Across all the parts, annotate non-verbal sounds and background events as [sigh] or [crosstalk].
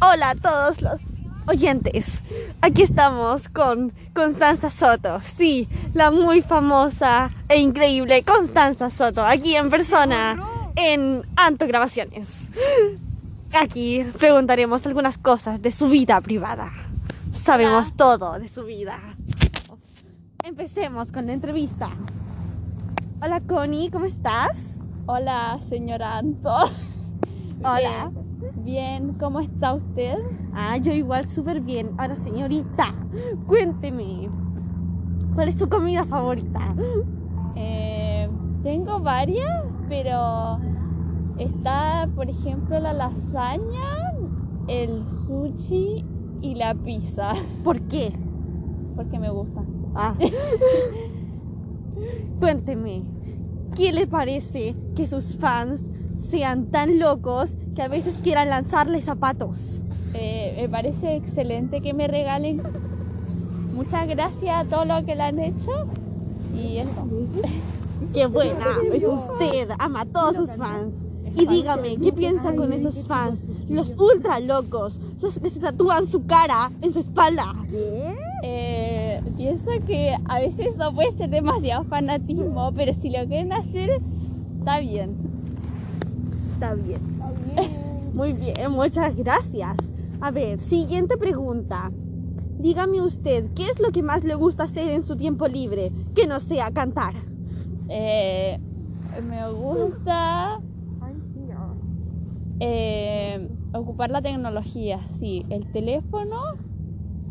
Hola a todos los oyentes. Aquí estamos con Constanza Soto. Sí, la muy famosa e increíble Constanza Soto. Aquí en persona en Anto Grabaciones. Aquí preguntaremos algunas cosas de su vida privada. Sabemos todo de su vida. Empecemos con la entrevista. Hola Connie, ¿cómo estás? Hola, señora Anto. Hola. Bien, bien, ¿cómo está usted? Ah, yo igual súper bien. Ahora señorita, cuénteme. ¿Cuál es su comida favorita? Eh, tengo varias, pero está, por ejemplo, la lasaña, el sushi y la pizza, ¿Por qué? porque me gusta. Ah. [laughs] Cuénteme, ¿qué le parece que sus fans sean tan locos que a veces quieran lanzarle zapatos? Eh, me parece excelente que me regalen. Muchas gracias a todo lo que le han hecho. Y eso. ¡Qué buena! Es usted, ama a todos sus fans. Y dígame, ¿qué piensa con esos fans? Los ultra locos, los que se tatúan su cara en su espalda. Eh, pienso que a veces no puede ser demasiado fanatismo, pero si lo quieren hacer, está bien. Está bien. Muy bien, muchas gracias. A ver, siguiente pregunta. Dígame usted, ¿qué es lo que más le gusta hacer en su tiempo libre? Que no sea cantar. Eh, me gusta eh, ocupar la tecnología, sí, el teléfono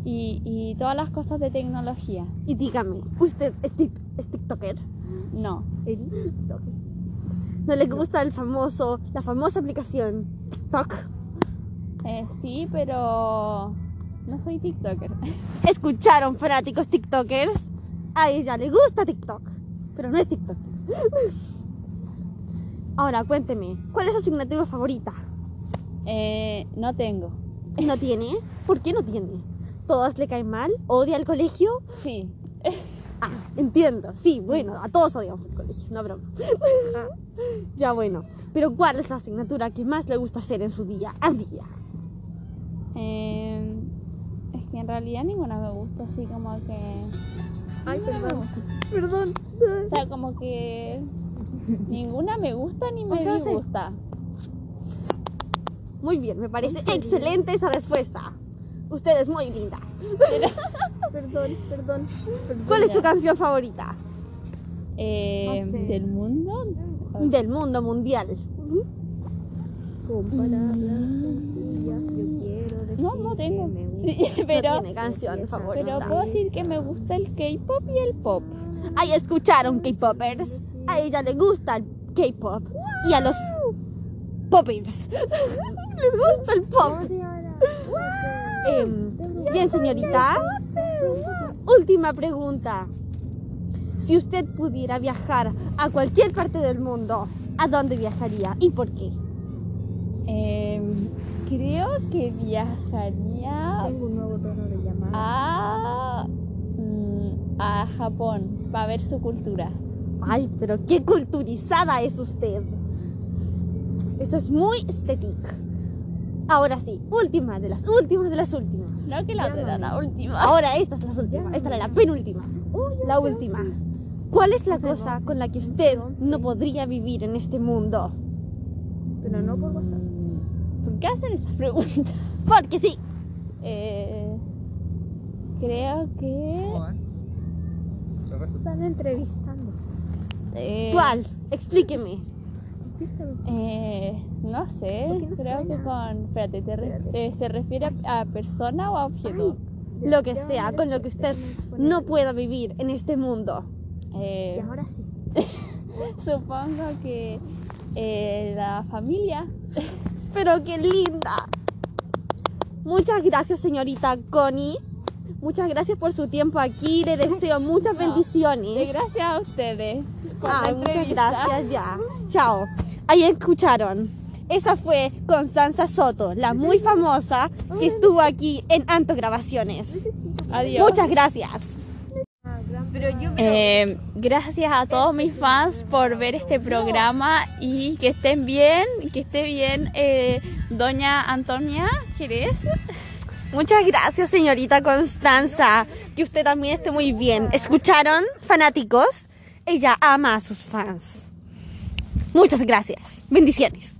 y, y todas las cosas de tecnología. Y dígame, ¿usted es, tic- es TikToker? No, ¿No le gusta el famoso, la famosa aplicación TikTok? eh, sí, pero no soy TikToker. [laughs] ¿Escucharon fanáticos TikTokers? A ella le gusta TikTok, pero no es TikTok. [laughs] Ahora, cuénteme, ¿cuál es su asignatura favorita? Eh, no tengo. ¿No tiene? ¿Por qué no tiene? ¿Todas le caen mal? ¿Odia el colegio? Sí, Ah, entiendo. Sí, bueno, a todos odiamos el colegio, no broma. ya bueno. Pero ¿cuál es la asignatura que más le gusta hacer en su día a día? eh, es que en realidad ninguna me gusta, así como que... Ay, perdón. Perdón. O sea, como que ninguna me gusta ni me O sea, sí. disgusta. Muy bien, me parece excelente esa respuesta. Usted es muy linda. [laughs] Perdón, perdón. ¿Cuál es su canción favorita? Eh, No sé. ¿Del mundo? Del mundo mundial. Con palabras sencillas, yo quiero decir No, no tengo. que me [laughs] gusta. pero, no tiene canción favorita. pero puedo decir que me gusta el K-pop y el pop. Ahí escucharon K-popers. A ella le gusta el K-pop. Y a los poppers [laughs] les gusta el pop. Em, bien, señorita. Última pregunta. Si usted pudiera viajar a cualquier parte del mundo, ¿a dónde viajaría y por qué? Eh, creo que viajaría Tengo un nuevo tono de llamada. a, mm, a Japón para ver su cultura. Ay, pero qué culturizada es usted. Esto es muy estético. Ahora sí, última de las últimas de las últimas. No que la otra era la última. Ahora esta es la última, esta era la penúltima. La última. ¿Cuál es la cosa con la que usted no podría vivir en este mundo? Pero no por WhatsApp. ¿Por qué hacen esas preguntas? Porque sí. Eh, creo que... Están entrevistando. eh, ¿Cuál? Explíqueme. Eh, no sé, ¿Por qué no creo que con... Espérate, te re- Espérate. eh, ¿se refiere a, a persona o a objeto? Lo que sea, con lo que usted no pueda vivir en este mundo. Eh, Y ahora sí. [laughs] supongo que eh, la familia. [laughs] Pero qué linda. Muchas gracias, señorita Connie. Muchas gracias por su tiempo aquí. Le deseo [laughs] muchas No. bendiciones. Gracias a ustedes. por la muchas gracias, ya. Chao. Ahí escucharon. Esa fue Constanza Soto, la muy famosa que estuvo aquí en Anto Grabaciones. Adiós. Muchas gracias. Eh, gracias a todos mis fans por ver este programa y que estén bien, que esté bien eh, Doña Antonia, ¿quieres? Muchas gracias, señorita Constanza. Que usted también esté muy bien. ¿Escucharon, fanáticos? Ella ama a sus fans. Muchas gracias. Bendiciones.